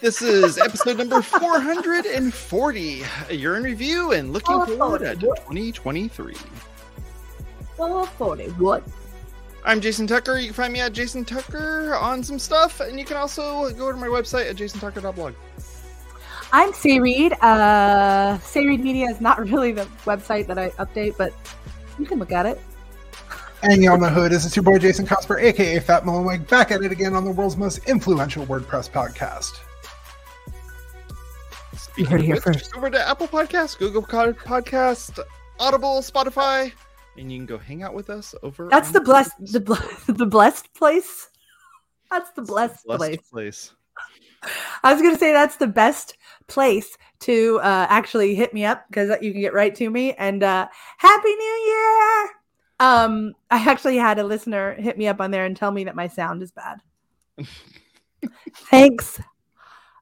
This is episode number 440. A year in review and looking Oh, forward to 2023. 440. What? I'm Jason Tucker. You can find me at Jason Tucker on some stuff, and you can also go to my website at jasontucker.blog. I'm Sé Reed. Uh, Sé Reed Media is not really the website that I update, but you can look at it. And y'all know who it is. It's your boy Jason Cosper, aka Fat Mullenweg, back at it again on the world's most influential WordPress podcast. Speaking heard it of here which, first. over to Apple Podcasts, Google Podcast, Audible, Spotify, and you can go hang out with us over. That's the blessed, the ble- the blessed place. That's the blessed, blessed place. place. I was gonna say that's the best place to uh, actually hit me up because you can get right to me. And uh, Happy New Year! Um, I actually had a listener hit me up on there and tell me that my sound is bad. Thanks.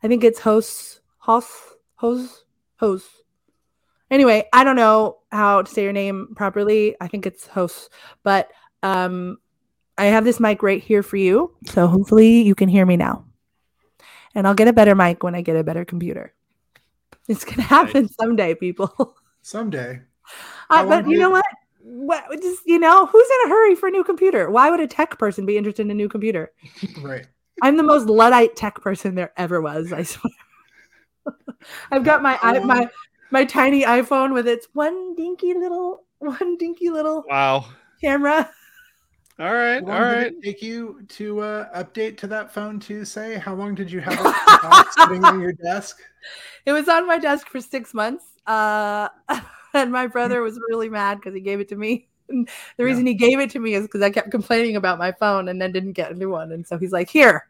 I think it's host, host, host, host. Anyway, I don't know how to say your name properly. I think it's host, but um, I have this mic right here for you, so hopefully you can hear me now and I'll get a better mic when I get a better computer. It's gonna happen someday, people. Someday. Uh, but you know what? What just you know, who's in a hurry for a new computer? Why would a tech person be interested in a new computer? Right. I'm the most luddite tech person there ever was. I swear. I've got my i my my tiny iPhone with its one dinky little one dinky little Wow. camera. all right all right All did it take you to uh, update to that phone to say? How long did you have it sitting on your desk? It was on my desk for six months. Uh, and my brother mm. was really mad because he gave it to me. And the reason he gave it to me is because I kept complaining about my phone and then didn't get a new one. And so he's like, here.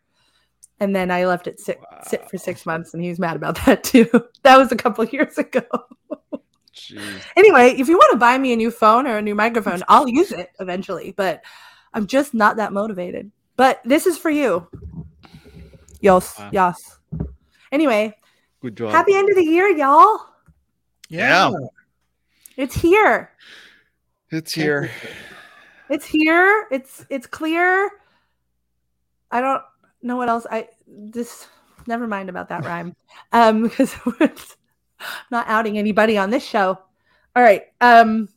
And then I left it sit, sit for six months and he was mad about that too. that was a couple of years ago. Jeez. anyway, if you want to buy me a new phone or a new microphone, I'll use it eventually. But I'm just not that motivated. But this is for you. Yos. Wow. Yos. Anyway, Good job. happy end of the year, y'all. Yeah. It's here. It's here. It's here. It's it's clear. I don't know what else. I this never mind about that rhyme. Um because we're not outing anybody on this show. All right. Um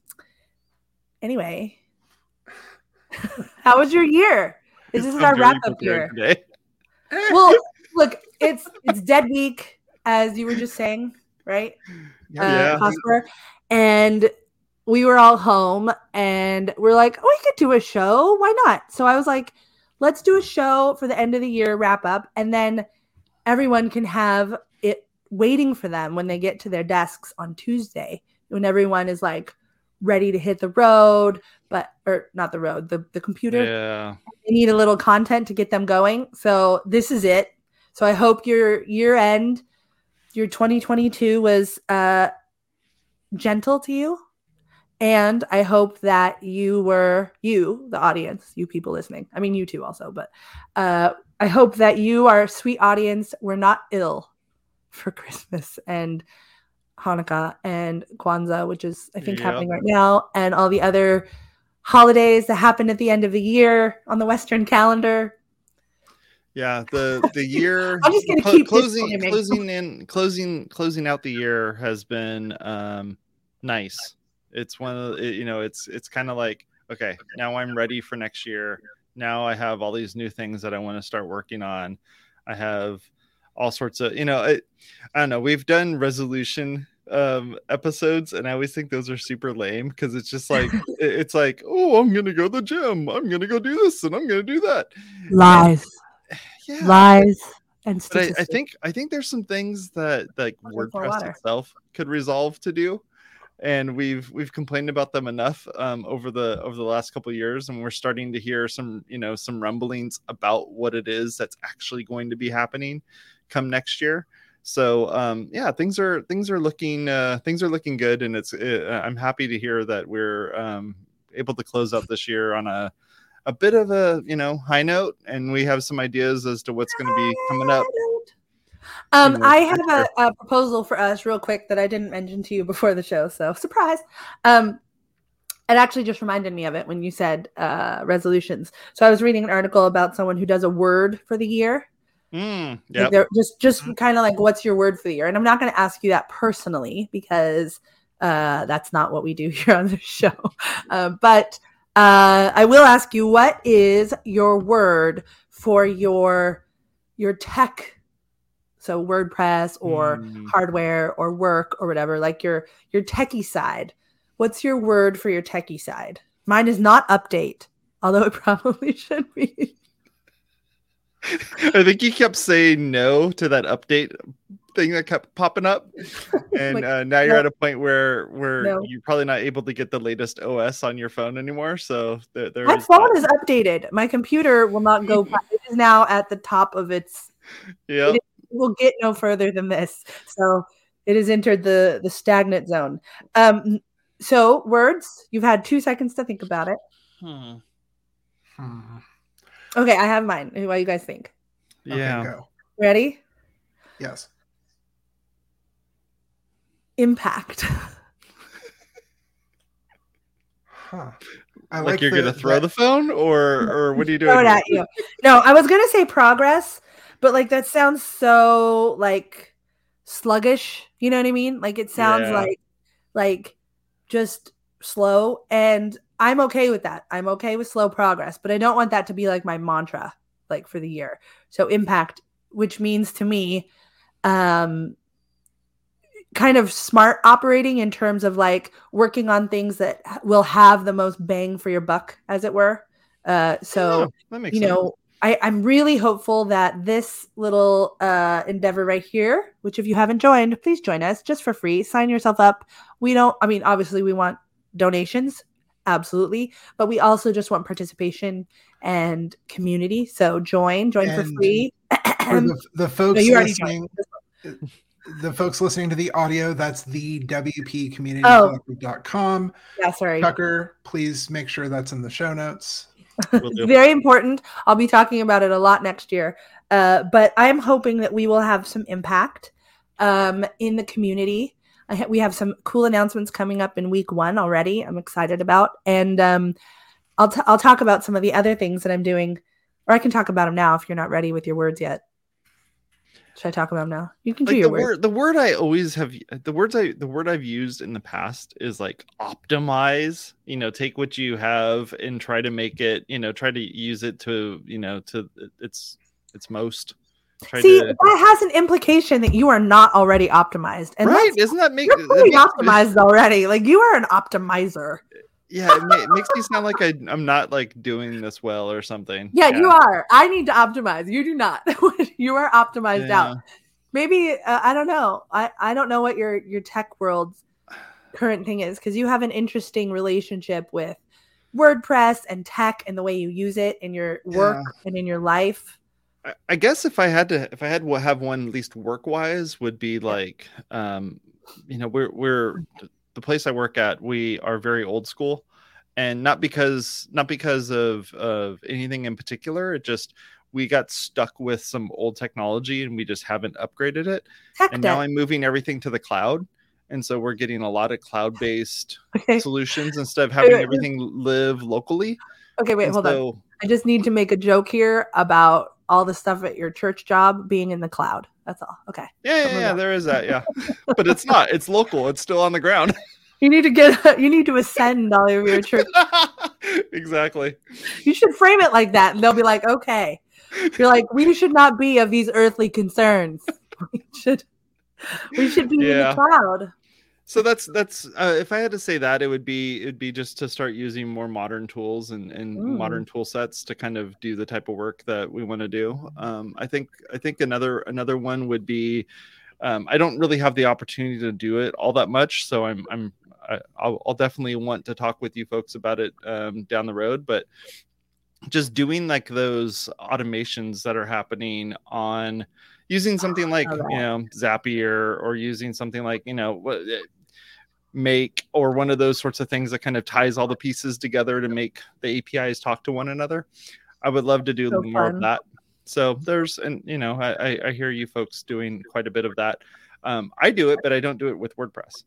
anyway. How was your year? This is I'm our wrap up year. Today. Well, look, it's it's dead week, as you were just saying, right? Yeah. uh, Cosper, and we were all home, and we're like, oh, we could do a show. Why not? So I was like, let's do a show for the end of the year wrap up, and then everyone can have it waiting for them when they get to their desks on Tuesday, when everyone is like ready to hit the road, but or not the road, the the computer Yeah. they need a little content to get them going. So this is it. So I hope your year end, your 2022 was uh, gentle to you. And I hope that you were, you, the audience, you people listening. I mean, you too also, but uh, I hope that you, our sweet audience, were not ill for Christmas and Hanukkah and Kwanzaa, which is, I think, happening right now, and all the other holidays that happen at the end of the year on the Western calendar. Yeah, the the year I'm just gonna clo- keep closing closing in closing closing out the year has been um nice. It's one of the, you know it's it's kind of like okay now I'm ready for next year. Now I have all these new things that I want to start working on. I have all sorts of you know I, I don't know we've done resolution um episodes and i always think those are super lame because it's just like it's like oh i'm gonna go to the gym i'm gonna go do this and i'm gonna do that Lies, yeah. Lies, and but I, I think I think there's some things that like I'll drink more WordPress itself could resolve to do, and we've we've complained about them enough um, over the over the last couple of years, and we're starting to hear some you know some rumblings about what it is that's actually going to be happening come next year. So um, yeah, things are things are looking uh, things are looking good, and it's uh, I'm happy to hear that we're um, able to close out this year on a a bit of a you know high note, and we have some ideas as to what's going to be coming up. Um, I have a, a proposal for us, real quick, that I didn't mention to you before the show. So surprise. Um, it actually just reminded me of it when you said uh, resolutions. So I was reading an article about someone who does a word for the year. Mm, Like, just just kind of like what's your word for the year and i'm not going to ask you that personally because uh that's not what we do here on the show uh, but uh i will ask you what is your word for your your tech? So wordpress or Mm. hardware or work or whatever like your your techie side. What's your word for your techie side? Mine is not update although it probably should be. I think you kept saying no to that update thing that kept popping up, and Like, uh, now you're no. at a point where where No. you're probably not able to get the latest OS on your phone anymore. So there, there My is phone that. is updated. My computer will not go. past- It is now at the top of its. Yep. it Will get no further than this. So it has entered the the stagnant zone. Um. So words. You've had two seconds to think about it. Hmm. Hmm. Okay, I have mine. What do you guys think? Okay, Yeah. go. Ready? Yes. Impact. Huh. I like, you're the- gonna throw that- the phone, or or what are you doing? Throw it at you. No, I was gonna say progress, but like that sounds so like sluggish. You know what I mean? Like it sounds Yeah. like like just slow, and I'm okay with that. I'm okay with slow progress, but I don't want that to be like my mantra, like for the year. So impact, which means to me, um, kind of smart operating in terms of like working on things that will have the most bang for your buck, as it were. Uh, so Yeah, that makes you sense. know I, i'm really hopeful that this little uh, endeavor right here which if you haven't joined please join us just for free. Sign yourself up. We don't i mean obviously we want donations absolutely but we also just want participation and community. So join join for free. For the, the folks already listening, the folks listening to the audio, that's the WP Community Oh. Collective.com. yeah sorry Tucker, please make sure that's in the show notes. It's very important. I'll be talking about it a lot next year. Uh, but I'm hoping that we will have some impact um, in the community. I ha- we have some cool announcements coming up in week one already. I'm excited about, and um, I'll t- I'll talk about some of the other things that I'm doing, or I can talk about them now if you're not ready with your words yet. Should I talk about them now? You can do like your the words. word the word i always have the words i the word i've used in the past is like optimize you know take what you have and try to make it you know try to use it to you know to its its most try See, to that has an implication that you are not already optimized, and right isn't that make you're that fully makes- optimized already. Like you are an optimizer. Yeah it, ma- it makes me sound like I, i'm not like doing this well or something Yeah, you are. I need to optimize. You do not. you are optimized Yeah. out. Maybe uh, I don't know. I I don't know what your your tech world's current thing is because you have an interesting relationship with WordPress and tech and the way you use it in your work and in your life. I- I guess if I had to, if I had to have one, at least work wise, would be like, um, you know, we're we're the place I work at. We are very old school, and not because not because of of anything in particular. It just we got stuck with some old technology and we just haven't upgraded it. Tech And debt. now I'm moving everything to the cloud, and so we're getting a lot of cloud based okay. solutions instead of having everything live locally. Okay. Wait. And Hold on. I just need to make a joke here about all the stuff at your church job being in the cloud. That's all. Okay. Yeah, yeah, yeah, there is that. Yeah, but it's not. It's local. It's still on the ground. You need to get. You need to ascend all of your church exactly. You should frame it like that, and they'll be like, "Okay." You're like, "We should not be of these earthly concerns. We should, we should be in the cloud." So that's that's uh, if I had to say that, it would be it'd be just to start using more modern tools and and Mm. modern tool sets to kind of do the type of work that we want to do. Um, I think I think another another one would be. Um, I don't really have the opportunity to do it all that much, so I'm I'm I, I'll, I'll definitely want to talk with you folks about it um, down the road. But just doing like those automations that are happening on using something like love you know Zapier or using something like you know what eh, make or one of those sorts of things that kind of ties all the pieces together to make the APIs talk to one another. I would love to do So more fun. of that. So there's and you know I, I I hear you folks doing quite a bit of that. Um, I do it, but I don't do it with WordPress.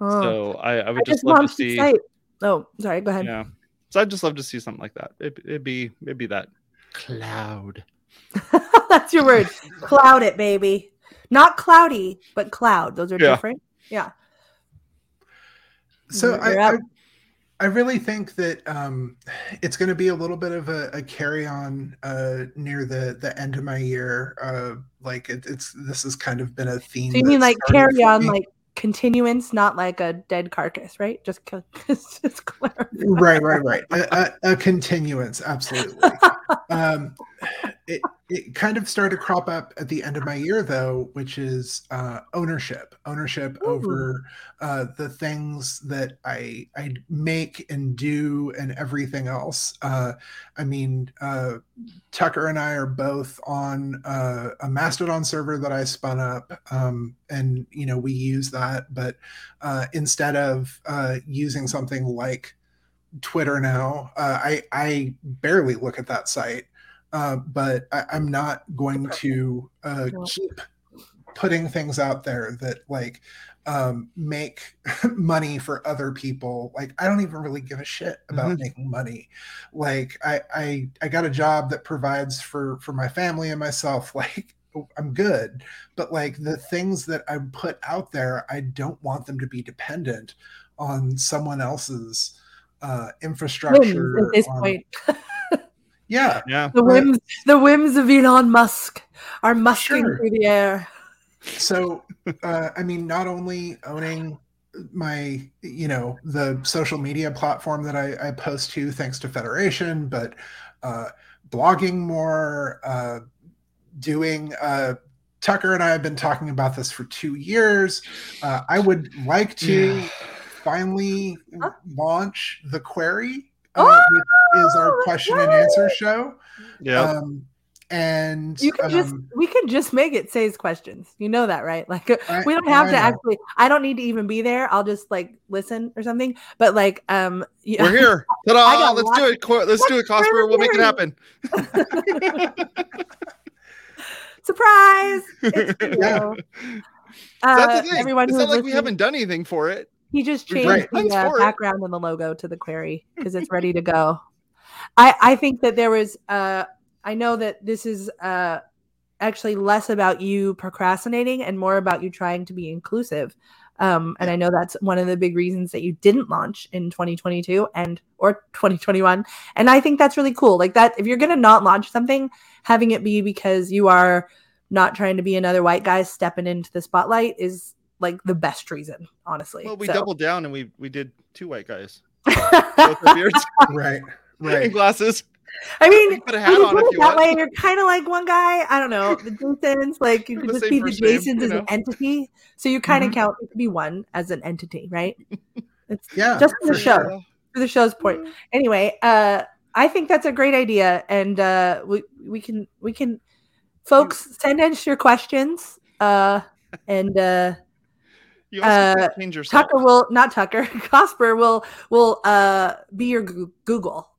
Oh. So I, I I would just just love to see. site. Oh, sorry. Go ahead. Yeah. So I'd just love to see something like that. It, it'd be it'd be that cloud. That's your word. cloud it, baby. Not cloudy, but cloud. Those are Yeah. different. Yeah. So I. I I really think that um, it's going to be a little bit of a, a carry on uh, near the the end of my year. Uh, like it, it's this has kind of been a theme. So you mean like carry on, me. like continuance, not like a dead carcass, right? Just, just clarify. right, right, right. A, a, a continuance, absolutely. um, it it kind of started to crop up at the end of my year though, which is uh, ownership, ownership Ooh. over uh, the things that I I make and do and everything else. Uh, I mean, uh, Tucker and I are both on uh, a Mastodon server that I spun up, um, and you know we use that, but uh, instead of uh, using something like Twitter now. Uh, I I barely look at that site, uh, but I, I'm not going to uh, keep putting things out there that like um, make money for other people. Like I don't even really give a shit about Mhm. making money. Like I I I got a job that provides for for my family and myself. Like I'm good, but like the things that I put out there, I don't want them to be dependent on someone else's uh infrastructure. at this on- point. Yeah, Yeah. The Right. whims, the whims of Elon Musk are musking Sure. through the air. so uh, i mean not only owning my you know the social media platform that i, I post to thanks to federation but uh, blogging more uh, doing uh, tucker and i have been talking about this for two years uh, i would like to Yeah. finally Huh? launch the query uh, which is our Oh, question and answer show Yeah. um, and You can just um, we can just make it Sé's questions. You know that, right? Like I- we don't have I to know. actually I don't need to even be there. I'll just like listen or something. But like um yeah. We're here. Ta-da! got Let's lots- do it. Cor- Let's do it, Let's Cosper. We'll make it happen. surprise. It's. Yeah. Uh, That's the thing. everyone it's not like we haven't done anything for it. He just changed done the uh, background and the logo to the query because it's ready to go. I I think that there was uh I know that this is uh actually less about you procrastinating and more about you trying to be inclusive. Um, and I know that's one of the big reasons that you didn't launch in 2022 and or 2021. And I think that's really cool. Like that, if you're gonna not launch something, having it be because you are not trying to be another white guy stepping into the spotlight is like the best reason, honestly. Well, we So- doubled down and we we did two white guys, both beards right and right glasses. I mean, can put a hat you on put if it you that want. way, you're kind of like one guy. I don't know. The Jasons, like you They're could just same be the first name, Jasons you as know? an entity. So you kind of Mhm. count It could be one as an entity, right? It's yeah just for the show, sure. for the show's point. Anyway, uh, I think that's a great idea, and uh, we we can we can, folks, send us your questions, uh, and uh, You also Uh, can't change yourself. Tucker will not Tucker, Cosper will will uh be your Google.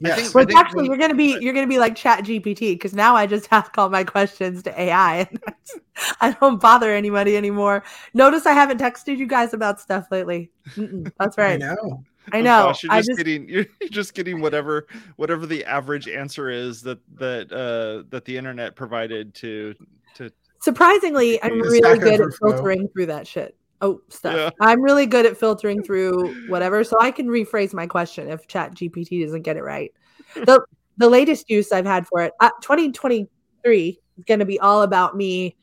Yes. think- Well, think actually, when- you're gonna be you're gonna be like Chat GPT because now I just ask all my questions to AI, and I don't bother anybody anymore. Notice I haven't texted you guys about stuff lately. Mm-mm, that's right. I know. I Oh, know. gosh, you're I just, just getting you're you're just getting whatever whatever the average answer is that that uh that the internet provided to to surprisingly, I'm really good at filtering through that shit. Oh, stuff. Yeah. I'm really good at filtering through whatever, so I can rephrase my question if Chat GPT doesn't get it right. the The latest use I've had for it, uh, 2023 is going to be all about me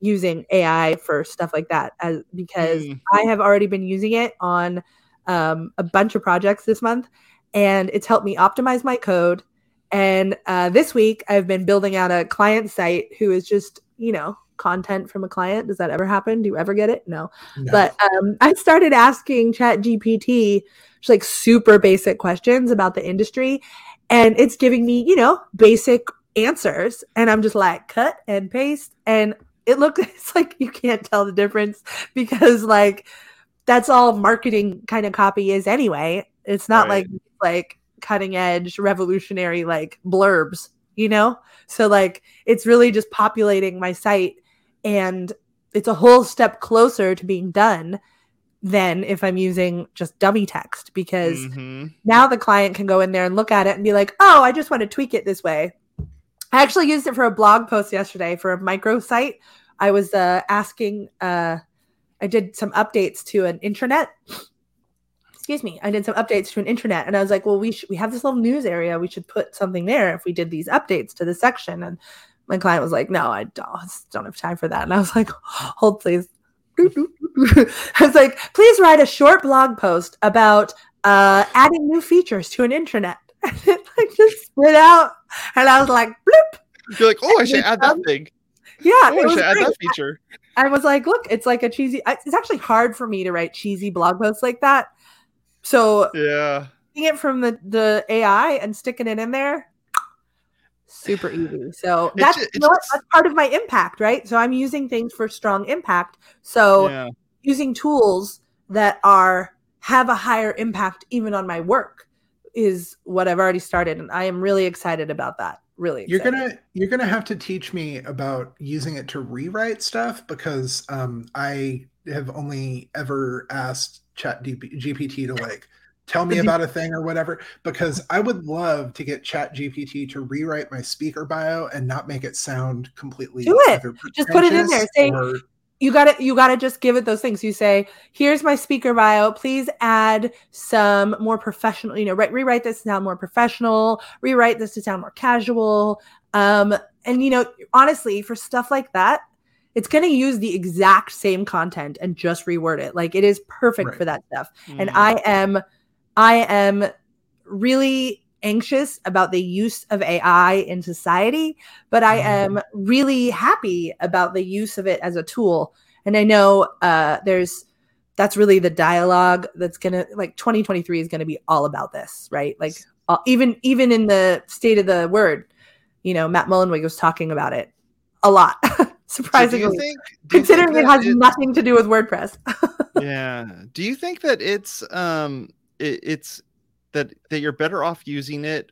using AI for stuff like that, as because Mm. I have already been using it on um, a bunch of projects this month, and it's helped me optimize my code. And uh, this week, I've been building out a client site who is just, you know, content from a client. Does that ever happen? Do you ever get it? No. No. But um, I started asking Chat GPT just like super basic questions about the industry, and it's giving me, you know, basic answers. And I'm just like, cut and paste. And it looks, it's like you can't tell the difference because, like, that's all marketing kind of copy is anyway. It's not Right. like, like, cutting edge revolutionary like blurbs you know so like it's really just populating my site and it's a whole step closer to being done than if I'm using just dummy text because Mhm. now the client can go in there and look at it and be like, oh, I just want to tweak it this way. I actually used it for a blog post yesterday for a micro site. I was uh, asking, uh, I did some updates to an intranet. Excuse me, I did some updates to an intranet, and I was like, "Well, we should, we have this little news area. We should put something there if we did these updates to the section." And my client was like, "No, I don't, I don't have time for that." And I was like, "Hold, please." I was like, "Please write a short blog post about uh, adding new features to an intranet." And it like just spit out, and I was like, "Bloop." You're like, oh, I should add that thing. Yeah, Oh, I was should add great. that feature. I was like, look, it's like a cheesy. It's actually hard for me to write cheesy blog posts like that. So Yeah. taking it from the the AI and sticking it in there, super easy. So that's you know that's part of my impact, right? So I'm using things for strong impact. So yeah. using tools that are have a higher impact even on my work is what I've already started, and I am really excited about that. Really, You're gonna you're gonna have to teach me about using it to rewrite stuff because um, I have only ever asked Chat GPT to like tell me about a thing or whatever. Because I would love to get Chat GPT to rewrite my speaker bio and not make it sound completely Do it. Just put it in there. Say, or- you gotta you gotta just give it those things you say here's my speaker bio please add some more professional you know write, rewrite this to sound more professional rewrite this to sound more casual um and you know honestly for stuff like that it's going to use the exact same content and just reword it like it is perfect Right. for that stuff and Mm. i am i am really anxious about the use of ai in society but i Mhm. am really happy about the use of it as a tool and i know uh there's that's really the dialogue that's gonna like 2023 is gonna be all about this right like uh, even even in the state of the word you know matt mullenweg was talking about it a lot So do surprisingly think, do you think considering it has nothing to do with wordpress yeah. Do you think that it's um it, it's that that you're better off using it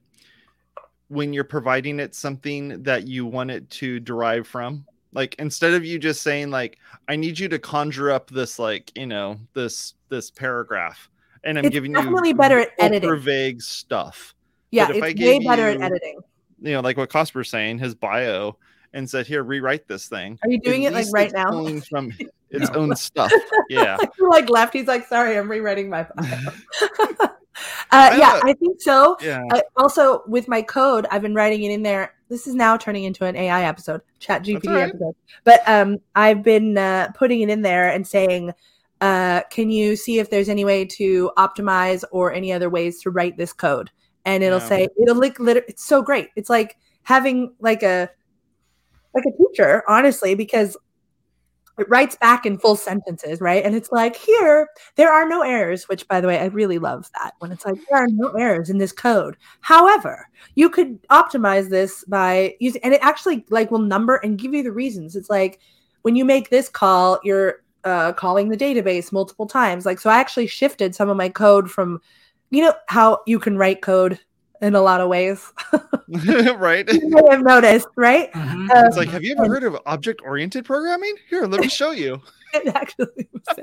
when you're providing it something that you want it to derive from? Like instead of you just saying like I need you to conjure up this like, you know, this this paragraph and I'm It's giving definitely you better at editing. vague stuff. yeah if I it's way gave better at editing You know, like what Cosper's saying, his bio and said, "Here, rewrite this thing." are you At doing it like right it's now from its No. own stuff. Yeah. like left he's like sorry i'm rewriting my bio uh, yeah know. i think so Yeah. I, also with my code i've been writing it in there this is now turning into an ai episode chat gpt all right. episode but um i've been uh, putting it in there and saying uh, can you see if there's any way to optimize or any other ways to write this code and it'll Yeah. say it'll look. liter- it's so great it's like having like a like a teacher honestly because it writes back in full sentences right? And it's like here there are no errors which by the way i really love that when it's like there are no errors in this code. However you could optimize this by using and it actually like will number and give you the reasons. It's like when you make this call you're uh, calling the database multiple times. Like so i actually shifted some of my code from you know how you can write code in a lot of ways right. you may have noticed right Mhm. Uh, It's like, have you ever heard of object oriented programming? Here, let me show you. it actually was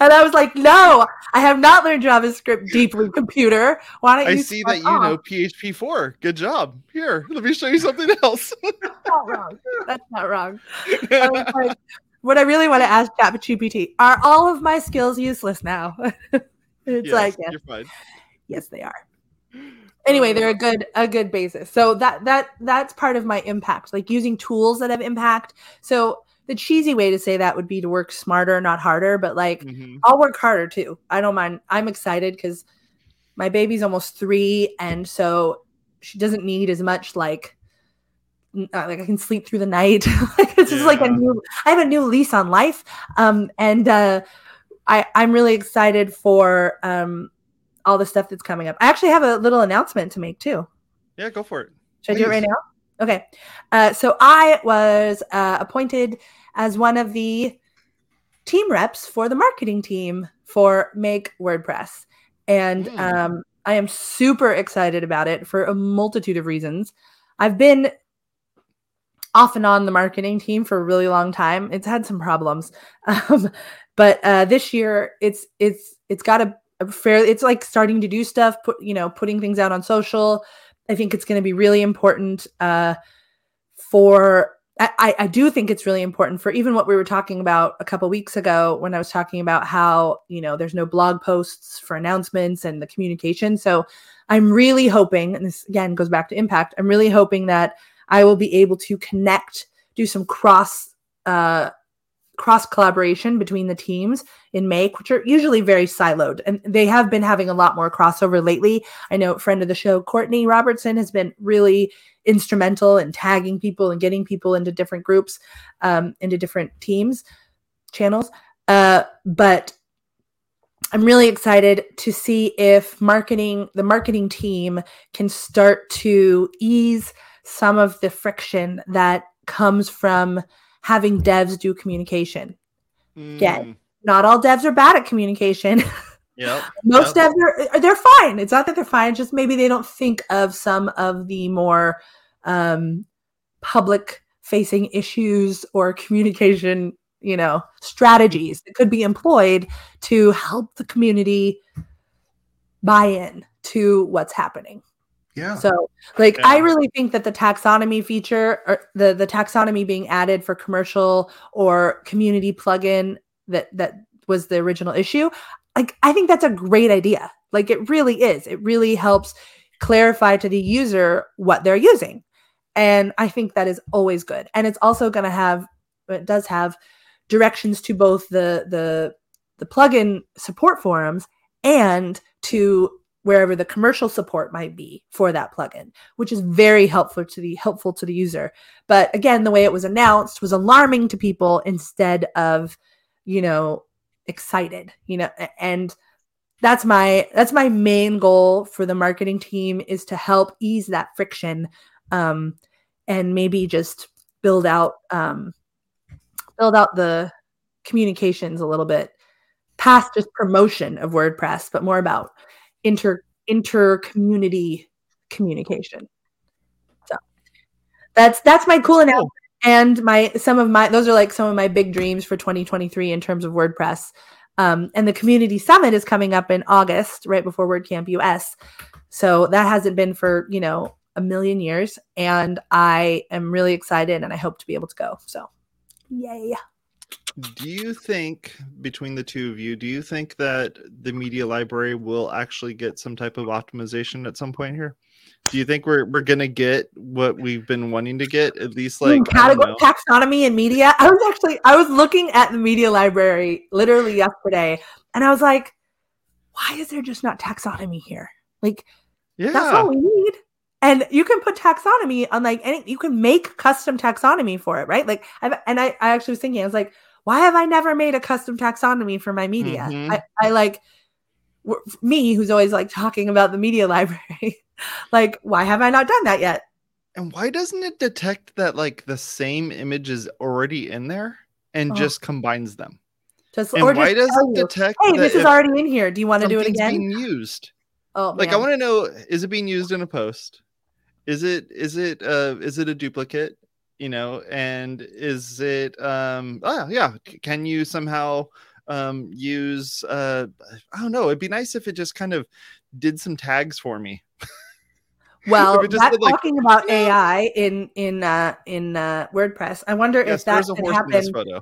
and I was like, no, I have not learned JavaScript deeply, computer. Why don't I you see start that you off?" know PHP 4. Good job. Here, let me show you something else. That's not wrong. That's not wrong. I was like, what I really want to ask ChatGPT are all of my skills useless now? It's Yes, like, yes, you're fine. yes, they are. Anyway, they're a good a good basis. So that that that's part of my impact, like using tools that have impact. So the cheesy way to say that would be to work smarter, not harder. But like, Mhm. I'll work harder too. I don't mind. I'm excited because my baby's almost three, and so she doesn't need as much like uh, like I can sleep through the night. like it's just like a new. I have a new lease on life, um, and uh, I I'm really excited for um all the stuff that's coming up. I actually have a little announcement to make too. Yeah, go for it. Should I do it right now? Okay. Uh, so I was uh, appointed as one of the team reps for the marketing team for Make WordPress. And Mm. um, I am super excited about it for a multitude of reasons. I've been off and on the marketing team for a really long time. It's had some problems, um, but uh, this year it's it's it's got a, a fair. It's like starting to do stuff. Put you know putting things out on social. I think it's going to be really important uh, for. I, I do think it's really important for even what we were talking about a couple weeks ago when I was talking about how you know there's no blog posts for announcements and the communication. So I'm really hoping, and this again goes back to impact. I'm really hoping that I will be able to connect, do some cross uh, cross collaboration between the teams in Make, which are usually very siloed, and they have been having a lot more crossover lately. I know friend of the show Courtney Robertson has been really instrumental in tagging people and getting people into different groups, um, into different teams channels. Uh, but I'm really excited to see if marketing, the marketing team, can start to ease some of the friction that comes from having devs do communication. Mm. Again, not all devs are bad at communication. Yeah. Most yep. devs are they're fine. It's not that they're fine, just maybe they don't think of some of the more um, public facing issues or communication, you know, strategies that could be employed to help the community buy in to what's happening. Yeah. So, like, yeah. I really think that the taxonomy feature, or the the taxonomy being added for commercial or community plugin that that was the original issue, like, I think that's a great idea. Like, it really is. It really helps clarify to the user what they're using, and I think that is always good. And it's also going to have, it does have directions to both the the the plugin support forums and to wherever the commercial support might be for that plugin, which is very helpful to the helpful to the user. But again, the way it was announced was alarming to people instead of, you know, excited, you know, and that's my that's my main goal for the marketing team is to help ease that friction um, and maybe just build out um, build out the communications a little bit past just promotion of WordPress, but more about inter inter community communication. So that's that's my cool announcement. And my some of my those are like some of my big dreams for 2023 in terms of WordPress. Um, and the community summit is coming up in August, right before WordCamp US. So that hasn't been for you know a million years, and I am really excited, and I hope to be able to go. So, yay! Do you think between the two of you do you think that the media library will actually get some type of optimization at some point here? Do you think we're, we're gonna get what we've been wanting to get at least like category taxonomy and media? I was actually i was looking at the media library literally yesterday and i was like why is there just not taxonomy here? Like yeah. that's all we need. And you can put taxonomy on like any you can make custom taxonomy for it right? Like I've, and I, I actually was thinking i was like why have I never made a custom taxonomy for my media? Mm-hmm. I, I like me, who's always like talking about the media library. like, why have I not done that yet? And why doesn't it detect that like the same image is already in there and oh. just combines them? Just, and why does it detect? Hey, this is already in here. Do you want to do it again? Being used. Oh, like man. I want to know: is it being used in a post? Is it is it uh is it a duplicate? You know and is it um oh yeah can you somehow um use uh i don't know it'd be nice if it just kind of did some tags for me. Well just like, talking about ai in in uh in uh wordpress i wonder yes, if that could happen in this photo.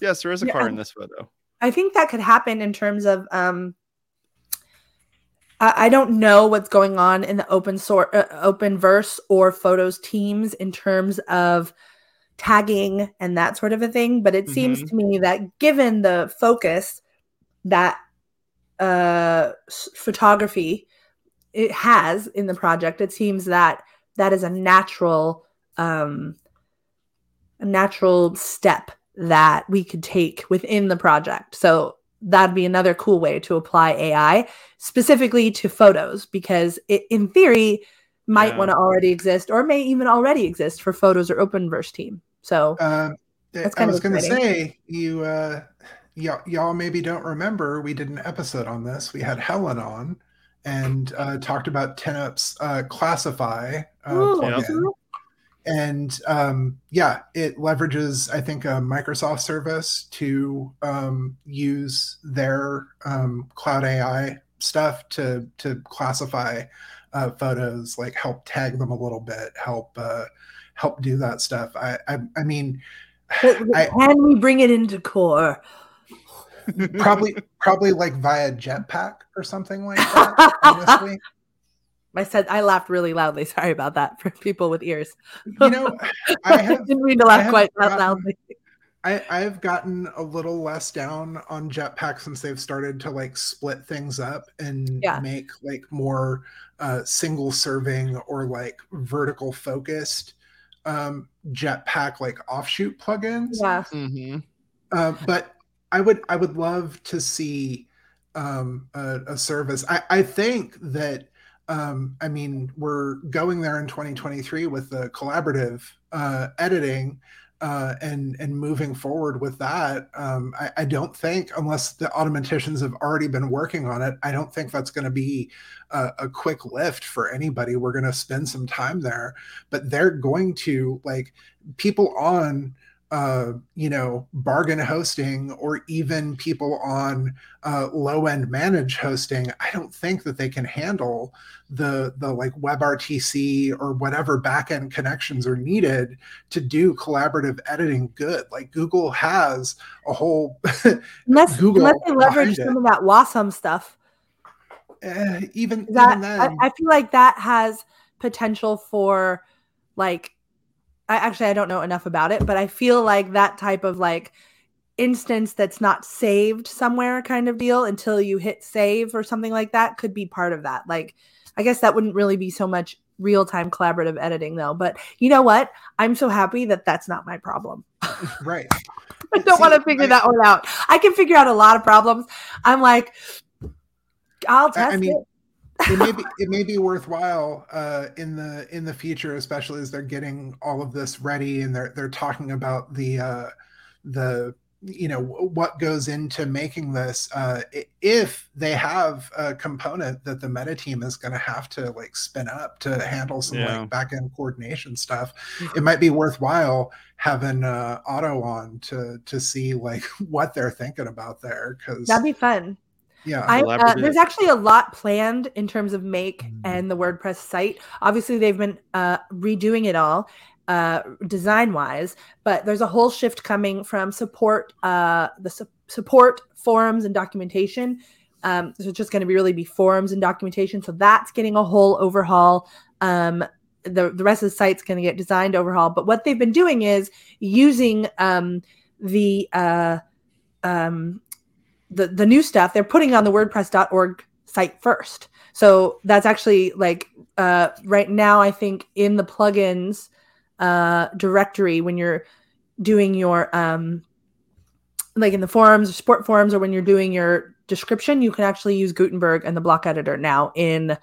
Yes there is a yeah, car in this photo. I think that could happen in terms of um I, don't know what's going on in the open source, uh, Openverse or photos teams in terms of tagging and that sort of a thing. But it mm-hmm. seems to me that given the focus that uh, photography it has in the project, it seems that that is a natural, um, a natural step that we could take within the project. So that'd be another cool way to apply AI specifically to photos because it, in theory, might yeah. want to already exist or may even already exist for photos or openverse team. So uh, I was going to say you uh, y- y'all maybe don't remember we did an episode on this. We had Helen on and uh, talked about 10up's uh, ClassifAI uh, plugin. And um, yeah, it leverages, I think, a Microsoft service to um, use their um, cloud AI stuff to to classify uh, photos, like help tag them a little bit, help uh, help do that stuff. I I, I mean, I, can we bring it into core? probably probably like via Jetpack or something like that. honestly. I said I laughed really loudly. Sorry about that for people with ears. You know, I have, didn't mean to laugh quite that loudly. I, I've gotten a little less down on Jetpack since they've started to like split things up and yeah. make like more uh, single serving or like vertical focused um, Jetpack like offshoot plugins. Yeah. Mm-hmm. Uh, but I would I would love to see um, a, a service. I, I think that um, I mean, we're going there in 2023 with the collaborative uh, editing uh, and and moving forward with that. Um, I, I, don't think, unless the Automatticians have already been working on it, I don't think that's going to be a, a, quick lift for anybody. We're going to spend some time there, but they're going to like people on uh, you know, bargain hosting or even people on uh, low end managed hosting, I don't think that they can handle the the like WebRTC or whatever backend connections are needed to do collaborative editing good. Like Google has a whole unless, Google unless they leverage some of that Wasm stuff. Uh, even, that, even then, I, I feel like that has potential for like I actually I don't know enough about it, but I feel like that type of like instance that's not saved somewhere kind of deal until you hit save or something like that could be part of that. Like I guess that wouldn't really be so much real-time collaborative editing though, but you know what? I'm so happy that that's not my problem. Right. I don't want to figure I, that one out. I can figure out a lot of problems. I'm like I'll test I mean, it it may be it may be worthwhile uh, in the in the future, especially as they're getting all of this ready and they're they're talking about the uh, the you know what goes into making this uh, if they have a component that the meta team is going to have to like spin up to handle some yeah. like back end coordination stuff it might be worthwhile having uh, otto on to to see like what they're thinking about there because that'd be fun yeah. I, uh, there's actually a lot planned in terms of make mm-hmm. and the wordpress site. Obviously they've been uh, redoing it all uh, design wise but there's a whole shift coming from support uh, the su- support forums and documentation. Um, so it's just going to be really be forums and documentation so that's getting a whole overhaul. Um, the, the rest of the site's going to get designed overhaul but what they've been doing is using um, the uh, um, the the new stuff they're putting on the wordpress.org site first. So that's actually like uh, right now i think in the plugins uh, directory when you're doing your um, like in the forums support forums or when you're doing your description you can actually use gutenberg and the block editor now in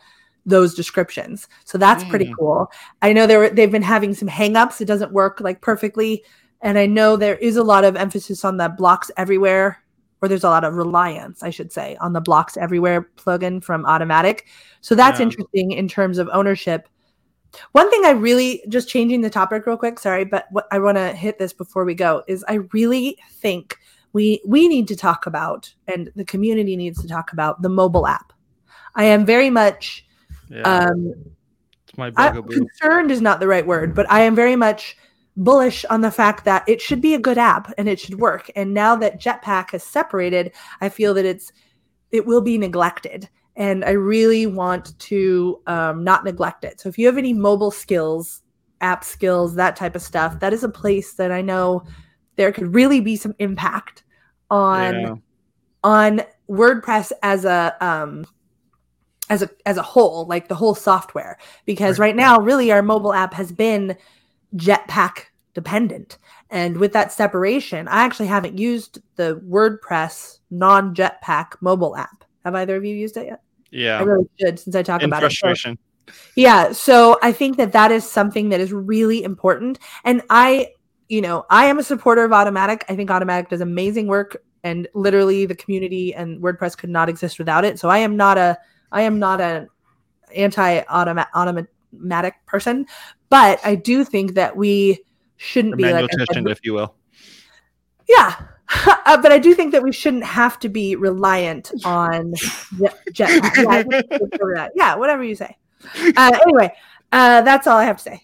those descriptions. So that's mm. pretty cool. I know they were, they've been having some hangups. It doesn't work like perfectly. And i know there is a lot of emphasis on the blocks everywhere or there's a lot of reliance, I should say, on the blocks everywhere plugin from Automattic. So that's yeah. interesting in terms of ownership. One thing I really just changing the topic real quick, sorry, but what I want to hit this before we go is I really think we we need to talk about and the community needs to talk about the mobile app. I am very much yeah. um it's my concerned is not the right word, but I am very much bullish on the fact that it should be a good app and it should work. And now that Jetpack has separated, I feel that it's it will be neglected. And I really want to um, not neglect it. So if you have any mobile skills, app skills, that type of stuff, that is a place that I know there could really be some impact on yeah. on WordPress as a um, as a as a whole, like the whole software. Because right, right now, really, our mobile app has been Jetpack dependent. And with that separation, I actually haven't used the WordPress non Jetpack mobile app. Have either of you used it yet? Yeah. I really should since I talk In about frustration. it. Yeah. So I think that that is something that is really important. And I, you know, I am a supporter of Automattic. I think Automattic does amazing work and literally the community and WordPress could not exist without it. So I am not a, I am not an anti Automattic person but I do think that we shouldn't be like if you will. yeah. Uh, but I do think that we shouldn't have to be reliant on jet- Yeah, I think we should cover that. yeah, whatever you say. Uh, anyway, uh, that's all I have to say.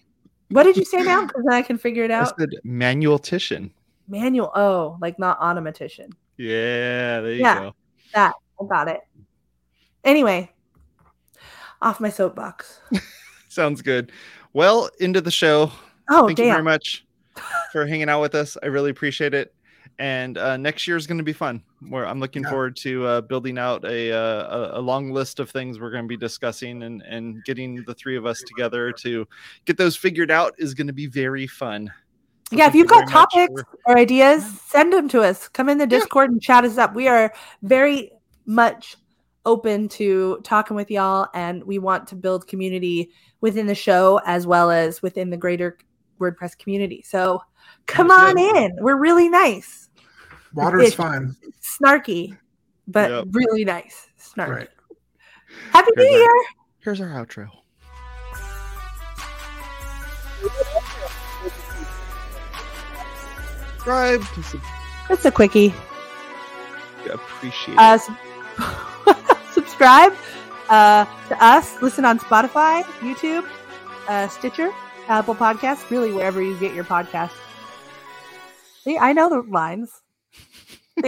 What did you say now? Because then I can figure it out. manual manualtician. Manual. Oh, like not Automattician. Yeah, there you Yeah. go. That I got it. Anyway, off my soapbox. Sounds good. Well, into the show. Oh Thank you very much for hanging out with us. I really appreciate it. And uh, next year is going to be fun. Where I'm looking Yeah. forward to uh, building out a, uh, a long list of things we're going to be discussing and and getting the three of us together to get those figured out is going to be very fun. So yeah, if thank you you've got topics for- or ideas, send them to us. Come in the Discord and chat us up. We are very much open to talking with y'all, and we want to build community within the show as well as within the greater WordPress community. So come on Absolutely. in. We're really nice, Water's It- fine. snarky, but Yep. really nice. Snarky. Right. Happy New Here's our- Year. Here's our outro. Subscribe to sub- That's a quickie. appreciate Uh, sub- subscribe uh, to us. Listen on Spotify, YouTube, uh, Stitcher, Apple Podcasts, really wherever you get your podcasts. See, I know the lines.